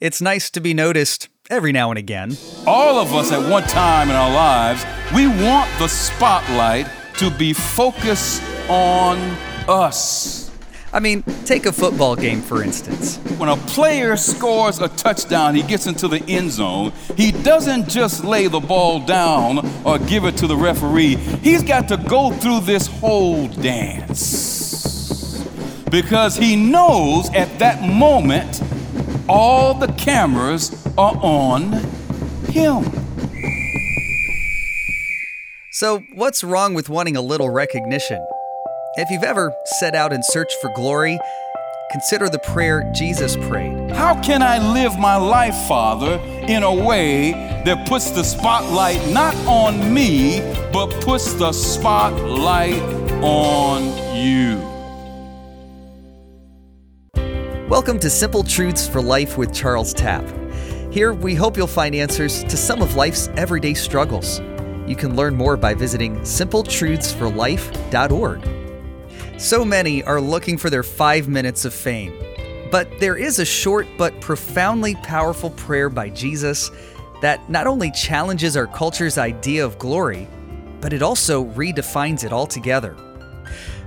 It's nice to be noticed every now and again. All of us at one time in our lives, we want the spotlight to be focused on us. I mean, take a football game for instance. When a player scores a touchdown, he gets into the end zone, he doesn't just lay the ball down or give it to the referee. He's got to go through this whole dance. Because he knows at that moment, all the cameras are on him. So, what's wrong with wanting a little recognition? If you've ever set out in search for glory, consider the prayer Jesus prayed. How can I live my life, Father, in a way that puts the spotlight not on me, but puts the spotlight on you? Welcome to Simple Truths for Life with Charles Tapp. Here, we hope you'll find answers to some of life's everyday struggles. You can learn more by visiting simpletruthsforlife.org. So many are looking for their five minutes of fame. But there is a short but profoundly powerful prayer by Jesus that not only challenges our culture's idea of glory, but it also redefines it altogether.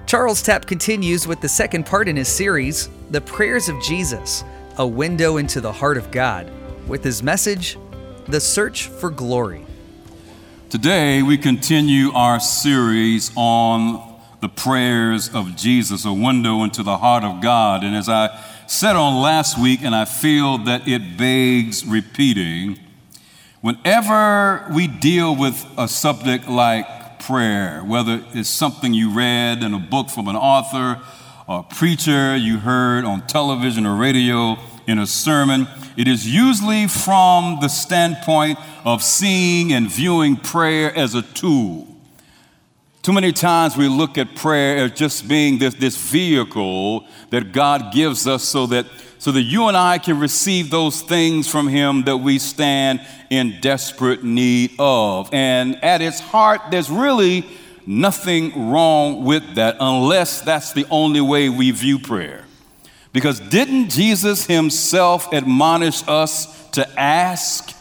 Charles Tapp continues with the second part in his series, The Prayers of Jesus, a window into the heart of God, with his message, The Search for Glory. Today, we continue our series on the prayers of Jesus, a window into the heart of God. And as I said on last week, and I feel that it begs repeating, whenever we deal with a subject like prayer, whether it's something you read in a book from an author, or a preacher you heard on television or radio, in a sermon, it is usually from the standpoint of seeing and viewing prayer as a tool. Too many times we look at prayer as just being this, this vehicle that God gives us so that, so that you and I can receive those things from Him that we stand in desperate need of. And at its heart, there's really nothing wrong with that unless that's the only way we view prayer. Because didn't Jesus Himself admonish us to ask,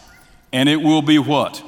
and it will be what?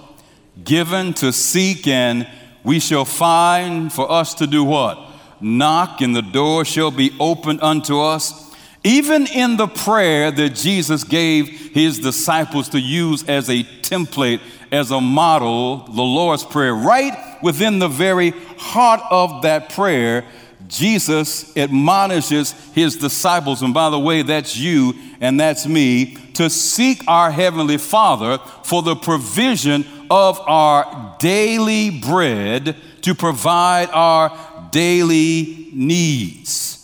Given to seek and we shall find for us to do what? Knock, and the door shall be opened unto us. Even in the prayer that Jesus gave his disciples to use as a template, as a model, the Lord's Prayer, right within the very heart of that prayer, Jesus admonishes his disciples, and by the way, that's you and that's me, to seek our Heavenly Father for the provision of our daily bread to provide our daily needs.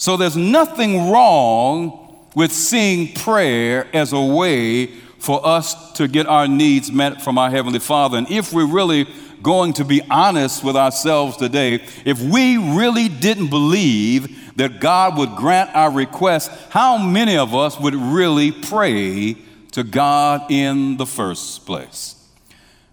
So there's nothing wrong with seeing prayer as a way for us to get our needs met from our Heavenly Father. And if we're really going to be honest with ourselves today, if we really didn't believe that God would grant our request, how many of us would really pray to God in the first place?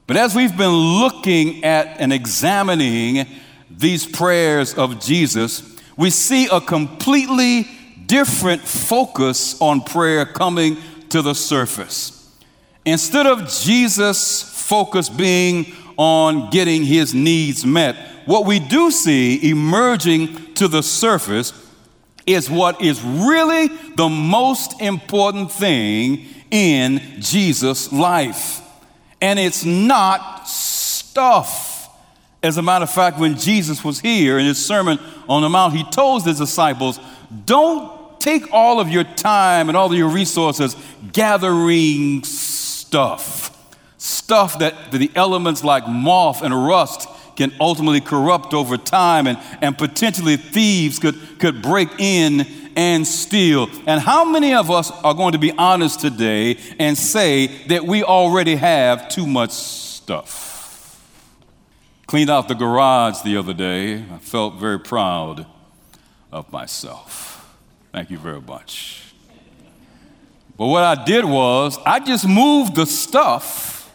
But as we've been looking at and examining these prayers of Jesus, we see a completely different focus on prayer coming to the surface. Instead of Jesus' focus being on getting his needs met, what we do see emerging to the surface is what is really the most important thing in Jesus' life and it's not stuff. As a matter of fact, when Jesus was here in his Sermon on the Mount, he told his disciples, Don't take all of your time and all of your resources gathering stuff. Stuff that the elements like moth and rust can ultimately corrupt over time, and, and potentially thieves could, could break in and steal. And how many of us are going to be honest today and say that we already have too much stuff? Cleaned out the garage the other day. I felt very proud of myself. Thank you very much. But what I did was, I just moved the stuff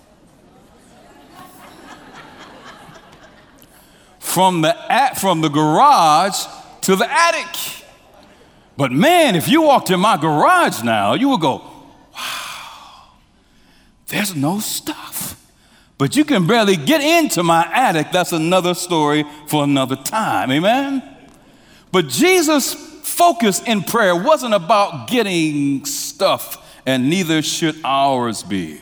from the, from the garage to the attic. But man, if you walked in my garage now, you would go, wow. there's no stuff. But you can barely get into my attic. That's another story for another time. Amen? But Jesus' focus in prayer wasn't about getting stuff, and neither should ours be.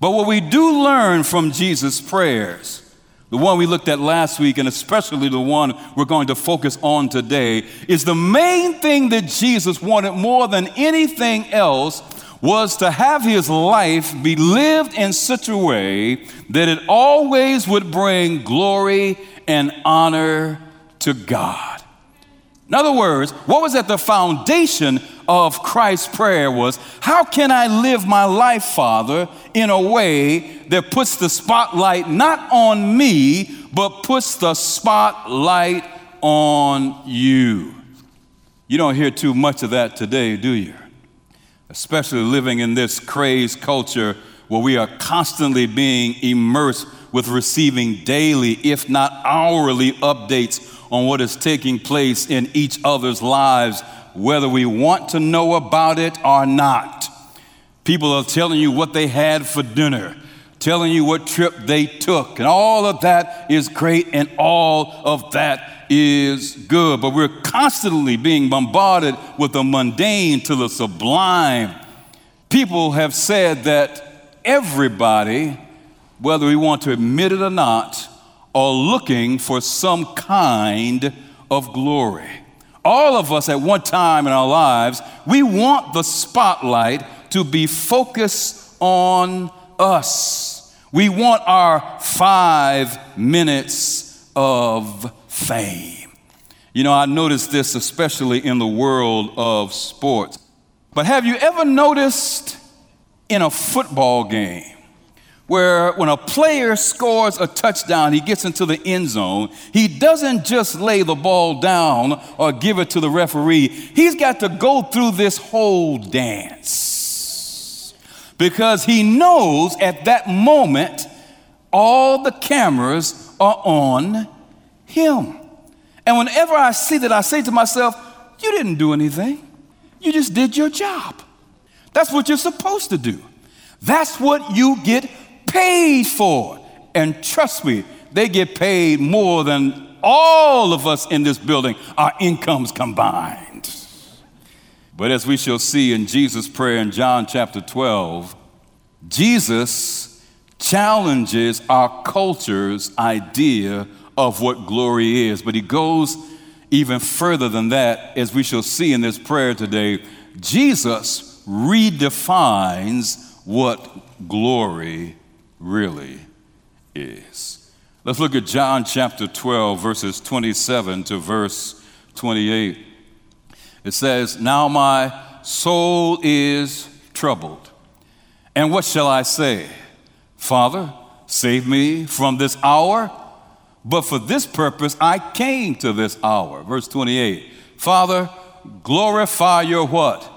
But what we do learn from Jesus' prayers, the one we looked at last week, and especially the one we're going to focus on today, is the main thing that Jesus wanted more than anything else was to have his life be lived in such a way that it always would bring glory and honor to God. In other words, what was at the foundation of Christ's prayer was how can I live my life, Father, in a way that puts the spotlight not on me, but puts the spotlight on you? You don't hear too much of that today, do you? Especially living in this crazed culture where we are constantly being immersed with receiving daily, if not hourly, updates on what is taking place in each other's lives, whether we want to know about it or not. People are telling you what they had for dinner, telling you what trip they took, and all of that is great, and all of that is good, but we're constantly being bombarded with the mundane to the sublime. People have said that everybody, whether we want to admit it or not, are looking for some kind of glory. All of us at one time in our lives, we want the spotlight to be focused on us. We want our five minutes of fame. You know, I noticed this especially in the world of sports. But have you ever noticed in a football game where when a player scores a touchdown, he gets into the end zone, he doesn't just lay the ball down or give it to the referee, he's got to go through this whole dance. Because he knows at that moment all the cameras are on him. And whenever I see that, I say to myself, You didn't do anything. You just did your job. That's what you're supposed to do. That's what you get paid for. And trust me, they get paid more than all of us in this building, our incomes combined. But as we shall see in Jesus' prayer in John chapter 12, Jesus challenges our culture's idea of what glory is. But he goes even further than that, as we shall see in this prayer today. Jesus redefines what glory really is. Let's look at John chapter 12, verses 27 to verse 28. It says, Now my soul is troubled. And what shall I say? Father, save me from this hour. But for this purpose I came to this hour. Verse 28. Father, glorify your what?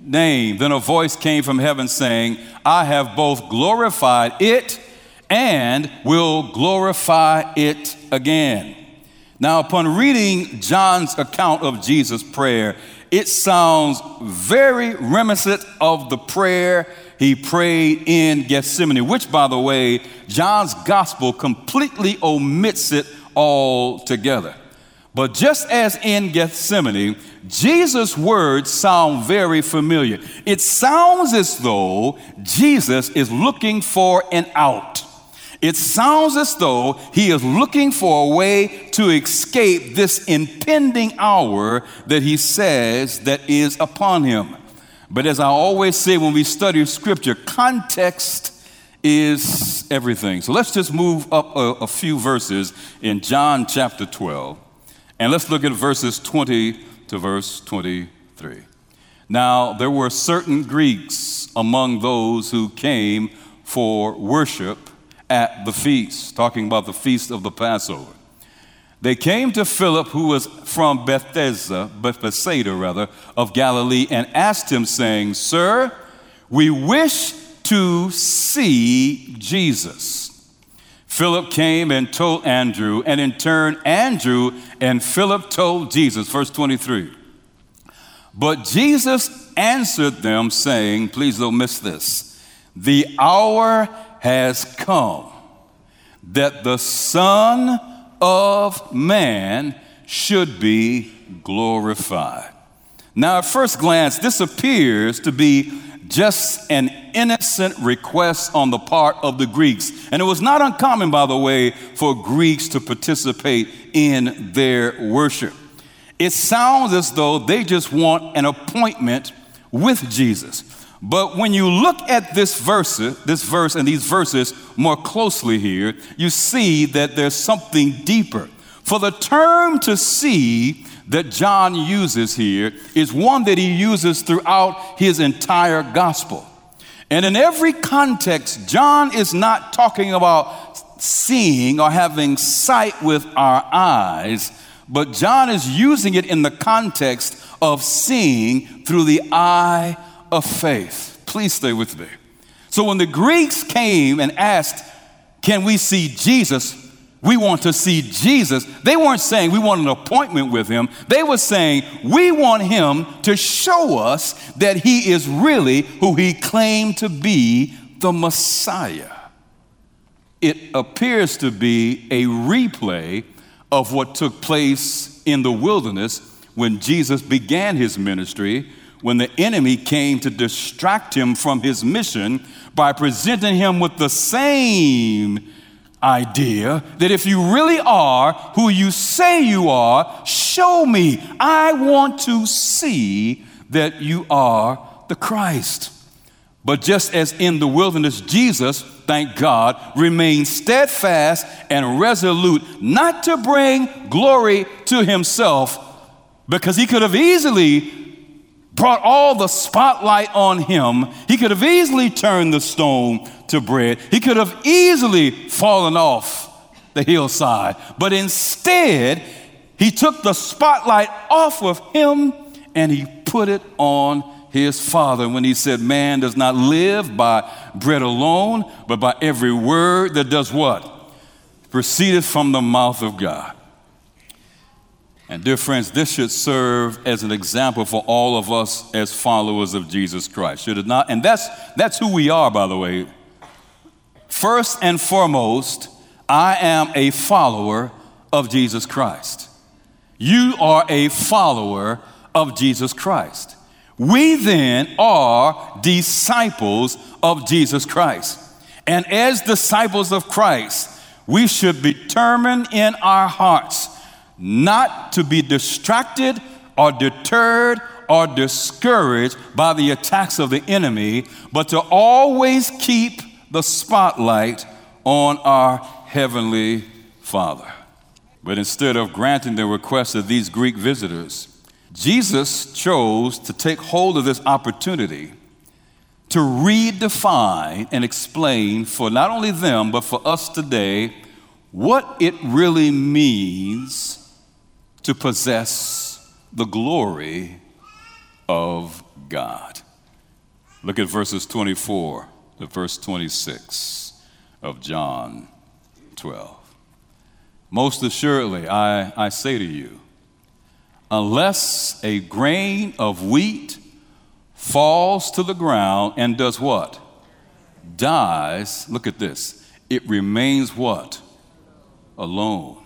Name. Then a voice came from heaven saying, I have both glorified it and will glorify it again. Now, upon reading John's account of Jesus' prayer, it sounds very reminiscent of the prayer he prayed in Gethsemane, which, by the way, John's gospel completely omits it altogether. But just as in Gethsemane, Jesus' words sound very familiar. It sounds as though Jesus is looking for an out. It sounds as though he is looking for a way to escape this impending hour that he says that is upon him. But as I always say when we study scripture, context is everything. So let's just move up a, a, few verses in John chapter 12, and let's look at verses 20 to verse 23. Now, there were certain Greeks among those who came for worship at the feast, talking about the feast of the Passover. They came to Philip, who was from Bethesda, Bethsaida rather, of Galilee, and asked him, saying, Sir, we wish to see Jesus. Philip came and told Andrew, and in turn, Andrew and Philip told Jesus. Verse 23. But Jesus answered them, saying, Please don't miss this. the hour has come that the Son of Man should be glorified. Now, at first glance, this appears to be just an innocent request on the part of the Greeks. And it was not uncommon, by the way, for Greeks to participate in their worship. It sounds as though they just want an appointment with Jesus. But when you look at this verse, this verse and these verses more closely here, you see that there's something deeper. For the term to see that John uses here is one that he uses throughout his entire gospel. And in every context, John is not talking about seeing or having sight with our eyes, but John is using it in the context of seeing through the eye of faith. Please stay with me. So when the Greeks came and asked, Can we see Jesus? We want to see Jesus. They weren't saying we want an appointment with him. They were saying we want him to show us that he is really who he claimed to be the Messiah. It appears to be a replay of what took place in the wilderness when Jesus began his ministry when the enemy came to distract him from his mission by presenting him with the same idea that if you really are who you say you are, show me. I want to see that you are the Christ. But just as in the wilderness, Jesus, thank God, remained steadfast and resolute not to bring glory to himself because he could have easily brought all the spotlight on him. He could have easily turned the stone to bread. He could have easily fallen off the hillside. But instead, he took the spotlight off of him and he put it on his father when he said, Man does not live by bread alone, but by every word that does what? Proceedeth from the mouth of God. And, dear friends, this should serve as an example for all of us as followers of Jesus Christ, should it not? And that's, that's who we are, by the way. First and foremost, I am a follower of Jesus Christ. You are a follower of Jesus Christ. We then are disciples of Jesus Christ. And as disciples of Christ, we should determine in our hearts not to be distracted or deterred or discouraged by the attacks of the enemy, but to always keep the spotlight on our Heavenly Father. But instead of granting the request of these Greek visitors, Jesus chose to take hold of this opportunity to redefine and explain for not only them, but for us today, what it really means to possess the glory of God. Look at verses 24 to verse 26 of John 12. Most assuredly, I, I say to you, unless a grain of wheat falls to the ground and does what? Dies, look at this, it remains what? Alone.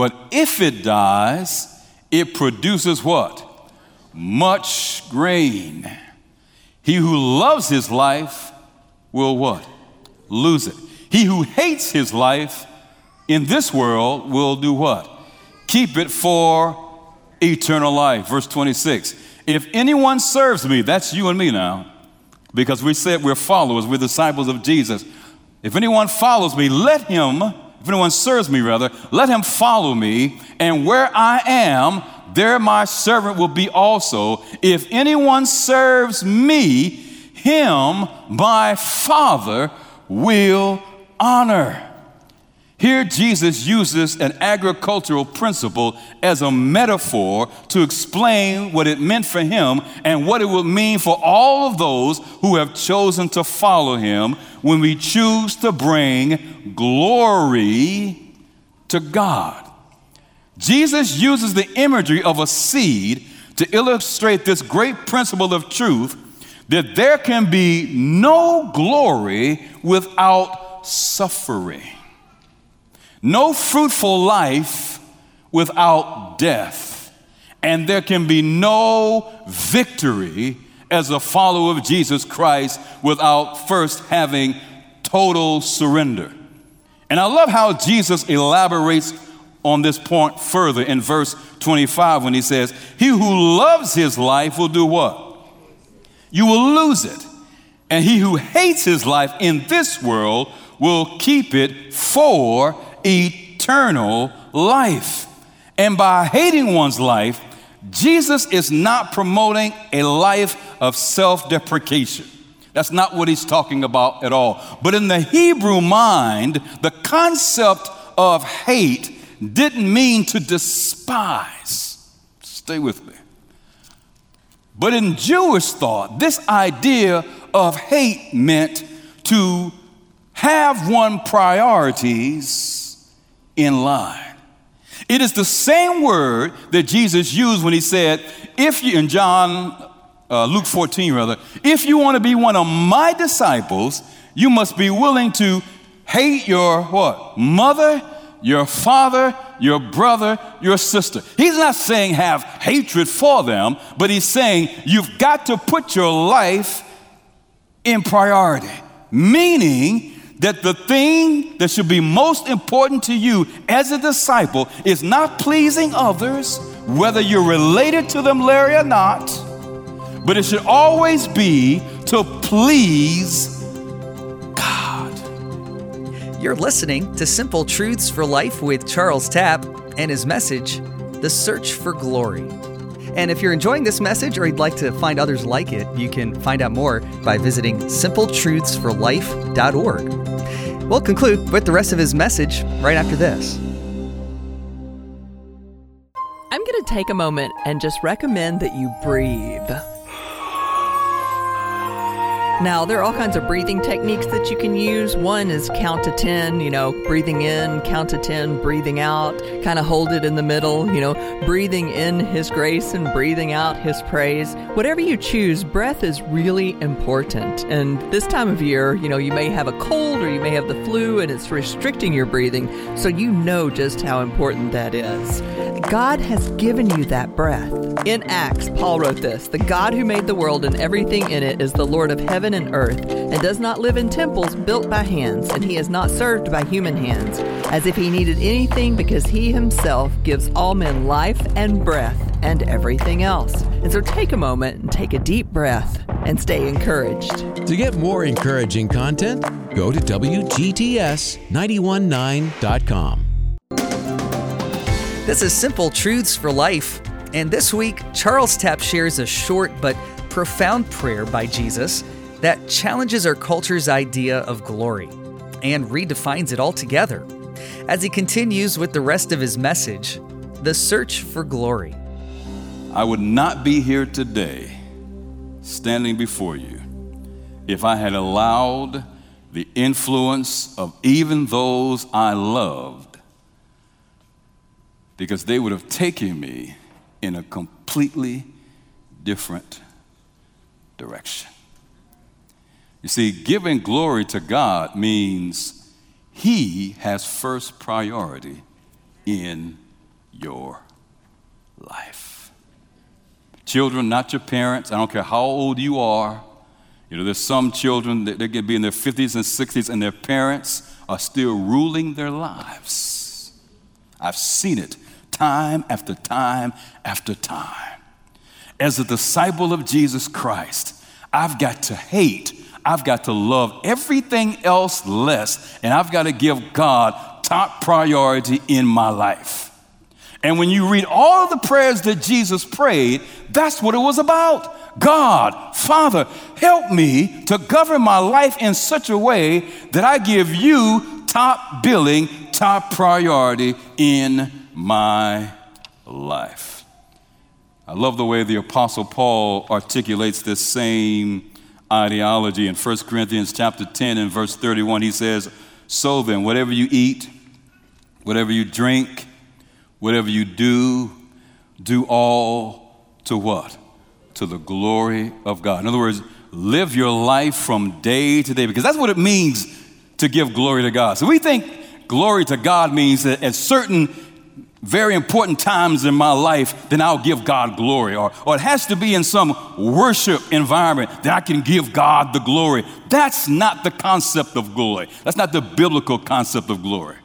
But if it dies, it produces what? Much grain. He who loves his life will what? Lose it. He who hates his life in this world will do what? Keep it for eternal life. Verse 26. If anyone serves me, that's you and me now, because we said we're followers, we're disciples of Jesus. If anyone follows me, let him if anyone serves me, rather, let him follow me, and where I am, there my servant will be also. If anyone serves me, him my Father will honor. Here, Jesus uses an agricultural principle as a metaphor to explain what it meant for him and what it would mean for all of those who have chosen to follow him when we choose to bring glory to God. Jesus uses the imagery of a seed to illustrate this great principle of truth that there can be no glory without suffering, no fruitful life without death, and there can be no victory as a follower of Jesus Christ without first having total surrender. And I love how Jesus elaborates on this point further in verse 25 when he says, He who loves his life will do what? You will lose it. And he who hates his life in this world will keep it for eternal life. And by hating one's life, Jesus is not promoting a life of self deprecation. That's not what he's talking about at all. But in the Hebrew mind, the concept of hate didn't mean to despise. Stay with me. But in Jewish thought, this idea of hate meant to have one priorities in line. It is the same word that Jesus used when he said, if you, in John uh, Luke 14, rather, if you want to be one of my disciples, you must be willing to hate your what? Mother, your father, your brother, your sister. He's not saying have hatred for them, but he's saying you've got to put your life in priority. Meaning that the thing that should be most important to you as a disciple is not pleasing others, whether you're related to them, Larry, or not but it should always be to please God. You're listening to Simple Truths for Life with Charles Tapp and his message, The Search for Glory. And if you're enjoying this message or you'd like to find others like it, you can find out more by visiting simpletruthsforlife.org. We'll conclude with the rest of his message right after this. I'm going to take a moment and just recommend that you breathe. Now, there are all kinds of breathing techniques that you can use. One is count to 10, you know, breathing in, count to 10, breathing out, kind of hold it in the middle, you know, breathing in His grace and breathing out His praise. Whatever you choose, breath is really important. And this time of year, you know, you may have a cold or you may have the flu and it's restricting your breathing, so you know just how important that is. God has given you that breath. In Acts, Paul wrote this The God who made the world and everything in it is the Lord of heaven heaven and earth, and does not live in temples built by hands, and he is not served by human hands, as if he needed anything, because he himself gives all men life and breath and everything else. And so take a moment and take a deep breath and stay encouraged. To get more encouraging content, go to WGTS919.com. This is Simple Truths for Life. And this week, Charles Tapp shares a short but profound prayer by Jesus that challenges our culture's idea of glory and redefines it altogether. As he continues with the rest of his message, the search for glory. I would not be here today standing before you if I had allowed the influence of even those I loved, because they would have taken me in a completely different direction. You see, giving glory to God means He has first priority in your life. Children, not your parents, I don't care how old you are. You know, there's some children that they can be in their 50s and 60s and their parents are still ruling their lives. I've seen it time after time after time. As a disciple of Jesus Christ, I've got to hate I've got to love everything else less, and I've got to give God top priority in my life. And when you read all of the prayers that Jesus prayed, that's what it was about. God, Father, help me to govern my life in such a way that I give you top billing, top priority in my life. I love the way the Apostle Paul articulates this same ideology. In 1 Corinthians chapter 10 and verse 31, he says, So then, whatever you eat, whatever you drink, whatever you do, do all to what? To the glory of God. In other words, live your life from day to day because that's what it means to give glory to God. So we think glory to God means that at certain very important times in my life, then I'll give God glory. Or, or it has to be in some worship environment that I can give God the glory. That's not the concept of glory. That's not the biblical concept of glory.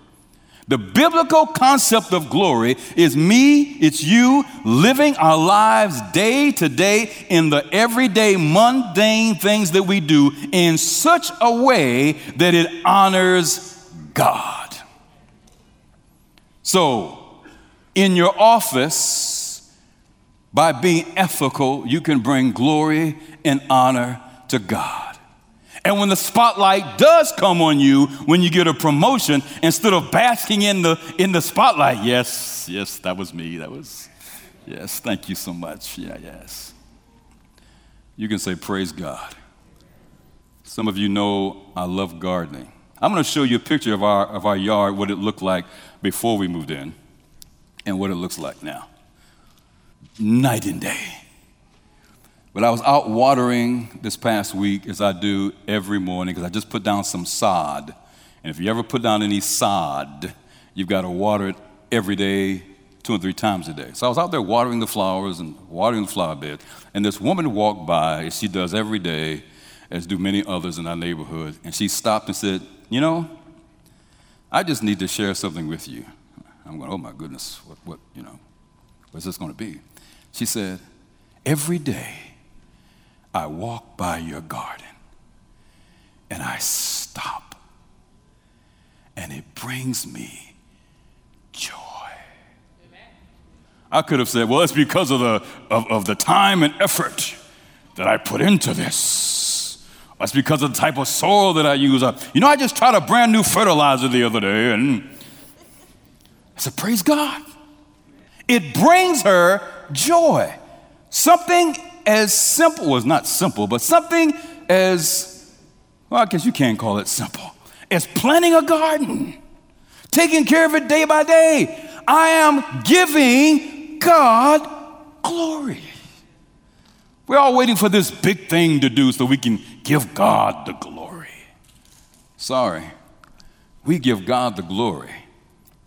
The biblical concept of glory is me, it's you, living our lives day to day in the everyday mundane things that we do in such a way that it honors God. So, in your office, by being ethical, you can bring glory and honor to God. And when the spotlight does come on you when you get a promotion, instead of basking in the in the spotlight, yes, yes, that was me. That was yes, thank you so much. Yeah, yes. You can say praise God. Some of you know I love gardening. I'm going to show you a picture of our of our yard, what it looked like before we moved in, and what it looks like now. Night and day. But I was out watering this past week, as I do every morning, because I just put down some sod. And if you ever put down any sod, you've got to water it every day, two or three times a day. So I was out there watering the flowers and watering the flower bed. And this woman walked by, as she does every day, as do many others in our neighborhood. And she stopped and said, You know, I just need to share something with you. I'm going, Oh my goodness, what, what you know, what's this going to be? She said, Every day, I walk by your garden and I stop, and it brings me joy. I could have said, well, it's because of the, of, of the time and effort that I put into this. It's because of the type of soil that I use. You know, I just tried a brand new fertilizer the other day, and I said, Praise God. It brings her joy. Something as simple, was not simple, but something as, well, I guess you can't call it simple, as planting a garden, taking care of it day by day. I am giving God glory. We're all waiting for this big thing to do so we can give God the glory. Sorry, we give God the glory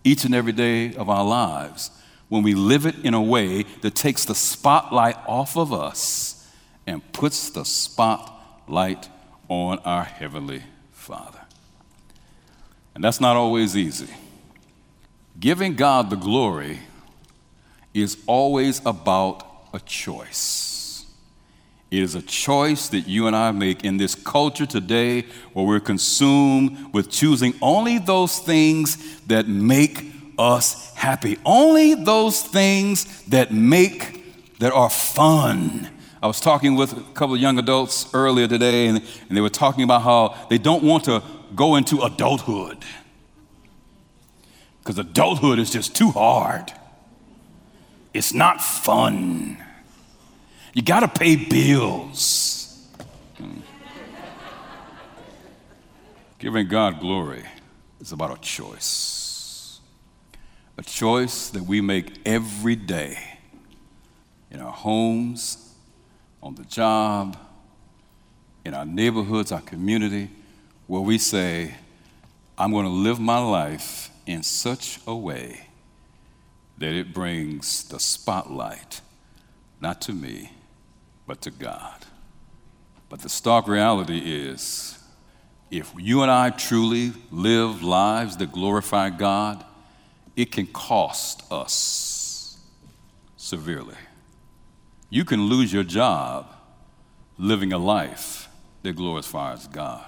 each and every day of our lives when we live it in a way that takes the spotlight off of us and puts the spotlight on our Heavenly Father. And that's not always easy. Giving God the glory is always about a choice. It is a choice that you and I make in this culture today where we're consumed with choosing only those things that make us happy. Only those things that make, that are fun. I was talking with a couple of young adults earlier today, and, and they were talking about how they don't want to go into adulthood because adulthood is just too hard. It's not fun. You got to pay bills. Hmm. Giving God glory is about a choice a choice that we make every day in our homes, on the job, in our neighborhoods, our community, where we say, I'm going to live my life in such a way that it brings the spotlight not to me, but to God. But the stark reality is if you and I truly live lives that glorify God, it can cost us severely. You can lose your job living a life that glorifies God.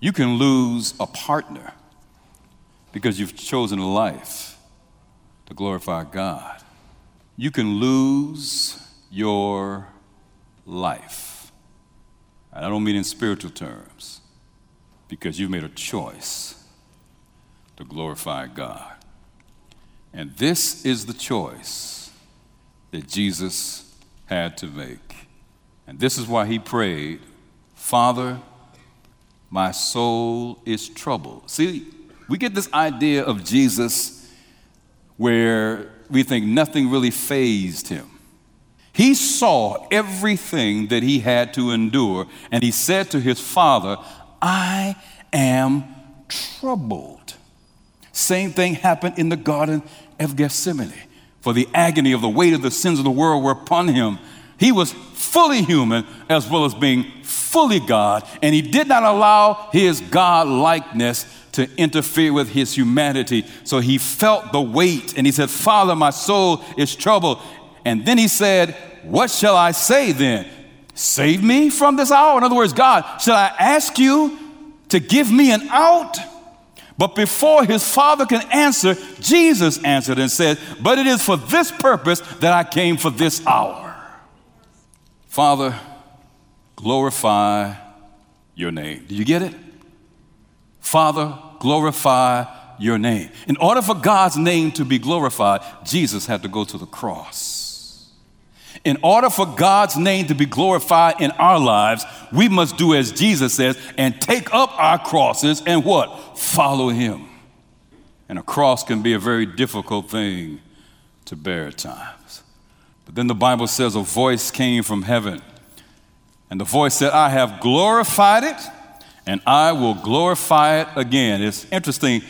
You can lose a partner because you've chosen a life to glorify God. You can lose your life. And I don't mean in spiritual terms, because you've made a choice to glorify God. And this is the choice that Jesus had to make. And this is why he prayed, Father, my soul is troubled. See, we get this idea of Jesus where we think nothing really fazed him. He saw everything that he had to endure, and he said to his father, I am troubled. Same thing happened in the Garden of Gethsemane. For the agony of the weight of the sins of the world were upon him. He was fully human as well as being fully God, and he did not allow his God likeness to interfere with his humanity. So he felt the weight and he said, Father, my soul is troubled. And then he said, What shall I say then? Save me from this hour. In other words, God, shall I ask you to give me an out? But before his father can answer, Jesus answered and said, But it is for this purpose that I came for this hour. Father, glorify your name. Do you get it? Father, glorify your name. In order for God's name to be glorified, Jesus had to go to the cross. In order for God's name to be glorified in our lives, we must do as Jesus says and take up our crosses and what? Follow Him. And a cross can be a very difficult thing to bear at times. But then the Bible says a voice came from heaven, and the voice said, I have glorified it and I will glorify it again. It's interesting.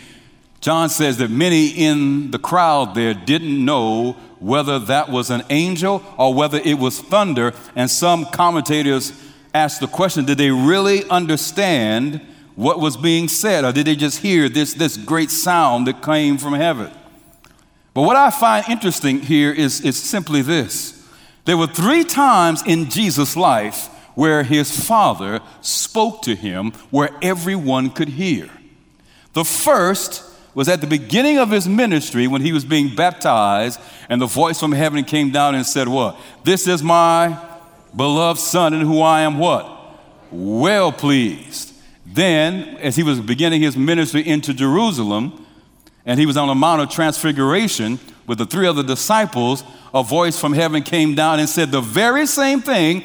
John says that many in the crowd there didn't know whether that was an angel or whether it was thunder. And some commentators asked the question did they really understand what was being said, or did they just hear this, this great sound that came from heaven? But what I find interesting here is, is simply this there were three times in Jesus' life where his father spoke to him where everyone could hear. The first was at the beginning of his ministry when he was being baptized, and the voice from heaven came down and said, What? This is my beloved son in who I am what? Well pleased. Then, as he was beginning his ministry into Jerusalem, and he was on the Mount of Transfiguration with the three other disciples, a voice from heaven came down and said the very same thing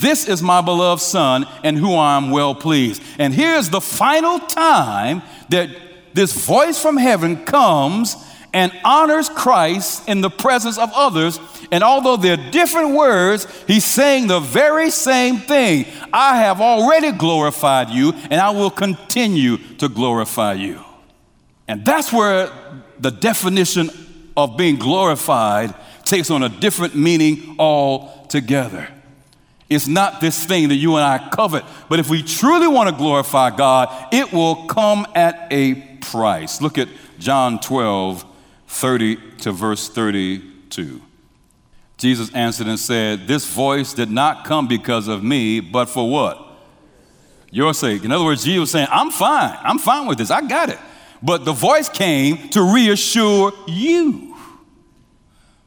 this is my beloved Son, and who I am well pleased. And here's the final time that this voice from heaven comes and honors Christ in the presence of others. And although they're different words, he's saying the very same thing I have already glorified you, and I will continue to glorify you. And that's where the definition of being glorified takes on a different meaning altogether. It's not this thing that you and I covet, but if we truly want to glorify God, it will come at a Look at John 12, 30 to verse 32. Jesus answered and said, This voice did not come because of me, but for what? Your sake. In other words, Jesus was saying, I'm fine. I'm fine with this. I got it. But the voice came to reassure you.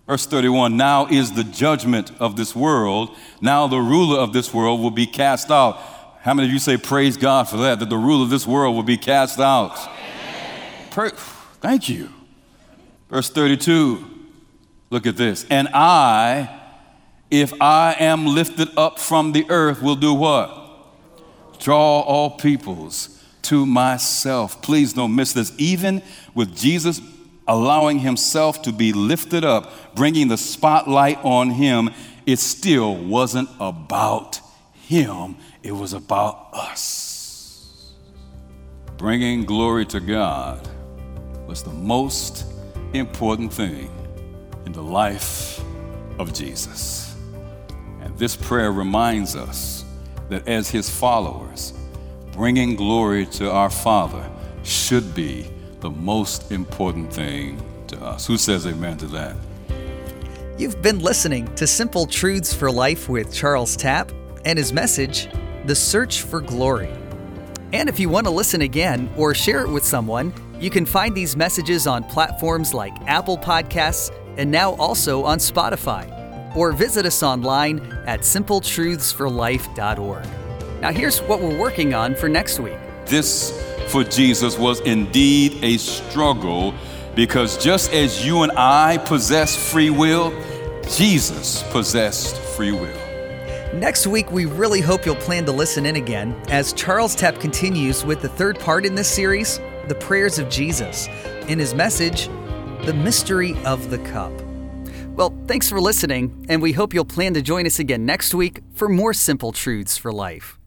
Verse 31 Now is the judgment of this world. Now the ruler of this world will be cast out. How many of you say, Praise God for that, that the ruler of this world will be cast out? Thank you. Verse 32 Look at this. And I, if I am lifted up from the earth, will do what? Draw all peoples to myself. Please don't miss this. Even with Jesus allowing himself to be lifted up, bringing the spotlight on him, it still wasn't about him, it was about us. Bringing glory to God was the most important thing in the life of Jesus. And this prayer reminds us that as his followers, bringing glory to our Father should be the most important thing to us. Who says amen to that? You've been listening to Simple Truths for Life with Charles Tapp and his message, The Search for Glory. And if you want to listen again or share it with someone, you can find these messages on platforms like Apple Podcasts and now also on Spotify. Or visit us online at simpletruthsforlife.org. Now, here's what we're working on for next week. This for Jesus was indeed a struggle because just as you and I possess free will, Jesus possessed free will. Next week, we really hope you'll plan to listen in again as Charles Tapp continues with the third part in this series, The Prayers of Jesus, in his message, The Mystery of the Cup. Well, thanks for listening, and we hope you'll plan to join us again next week for more simple truths for life.